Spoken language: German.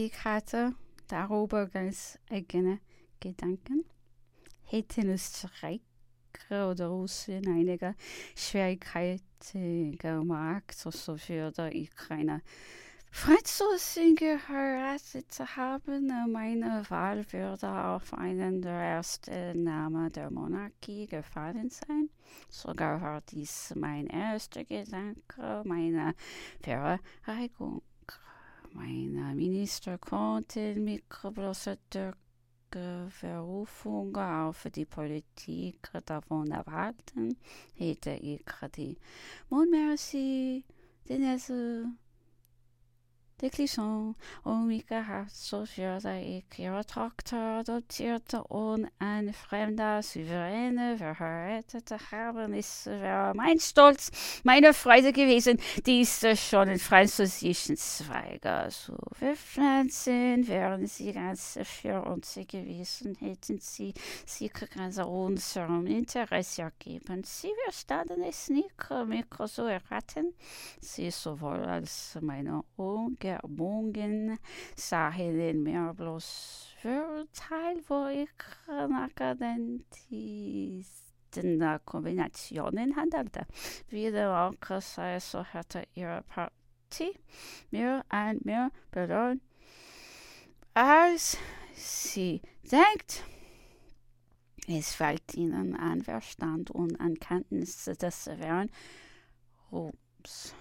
Ich hatte darüber ganz eigene Gedanken. Hätten Österreich oder Russland einige Schwierigkeiten gemacht, so würde ich keine Franzosen geheiratet haben. Meine Wahl würde auf einen der ersten Namen der Monarchie gefallen sein. Sogar war dies mein erster Gedanke, meine Verreinigung. Meine Minister konnten mich bloß durch Berufung auf die Politik davon erwarten, hätte ich die Mondmercy, den de Clisson und mich gehabt, so würde ich ihre Tochter adoptierte und ein fremder Souveräne verheiratet haben. Es wäre mein Stolz, meine Freude gewesen, diese schon in französischen Zweige zu verpflanzen. Wären sie ganz für uns gewesen, hätten sie sich ganz unserem Interesse ergeben. Sie verstanden es nicht, mich zu erraten. Sie sowohl als meine Unge Werbungen sahen mir bloß Vorteil, wo ich nach den Kombinationen handelte. Wieder auch sei so hatte ihre Partie mir ein mehr belohnt, als sie denkt. Es fällt ihnen an Verstand und an Kenntnis des Wären Ruhms.